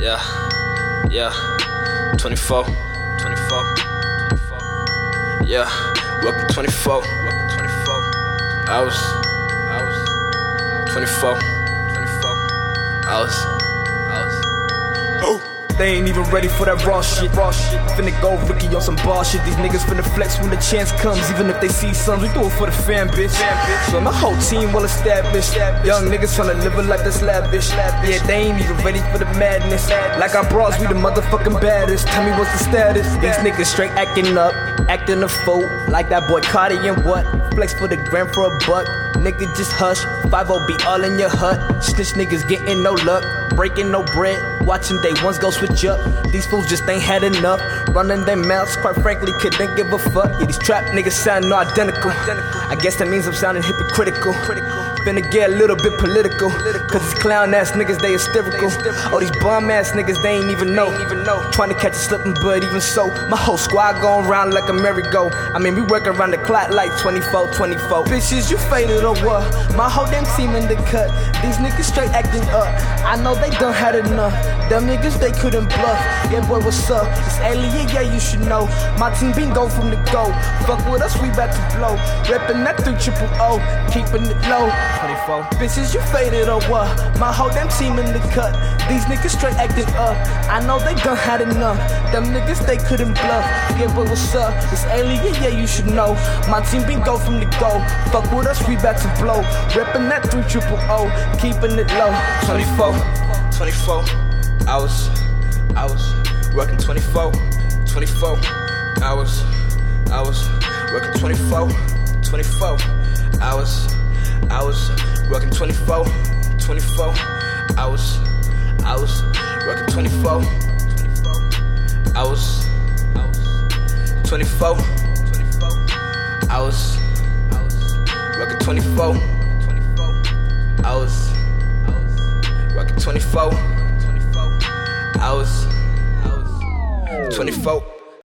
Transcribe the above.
Yeah, yeah, 24, 24, 24. Yeah, working 24, working 24 hours, hours, 24, 24 hours, hours. Oh. They ain't even ready for that raw shit. Raw shit. Finna go Ricky on some bar shit. These niggas finna flex when the chance comes. Even if they see some, we do it for the fan, bitch. So my whole team well established. Young niggas tryna live a life that's lavish. Yeah, they ain't even ready for the madness. Like our bras, we the motherfucking baddest. Tell me what's the status? These niggas straight acting up, acting a fool. Like that boy Cardi and what? Flex for the gram for a buck. Nigga, just hush. 5 be all in your hut. Snitch niggas getting no luck. Breaking no bread. Watching day ones go switch up. These fools just ain't had enough. Running their mouths, quite frankly, couldn't give a fuck. Yeah, these trap niggas sound no identical. I guess that means I'm sounding hypocritical. Finna get a little bit political. Cause these clown ass niggas, they hysterical. Oh, these bum ass niggas, they ain't even know. Trying to catch a slipping, but even so, my whole squad going round like a merry-go. I mean, we work around the clock like 24, 24. Bitches, you faded or what? My whole damn team in the cut. These niggas straight acting up. I know they done had enough. Them niggas, they couldn't bluff. Yeah, boy, what's up? It's alien, yeah, you should know. My team been go from the go. Fuck with us, we about to blow. Reppin' that 3 triple O, keeping it low. 24. Bitches, you faded or what? My whole damn team in the cut. These niggas straight acting up. I know they done had enough. Them niggas, they couldn't bluff. Yeah, boy, what's up? It's alien, yeah, you should know. My team been go from the go. Fuck with us, we about to blow. Reppin' that 3 triple O, keeping it low. 24. 24 hours, hours, working 24, 24 hours, hours, working 24, 24 hours, hours, working 24, 24 hours, was working 24, 24 hours, hours, 24, 24 hours, working 24, 24 hours, working 24, 24 hours, hours, 24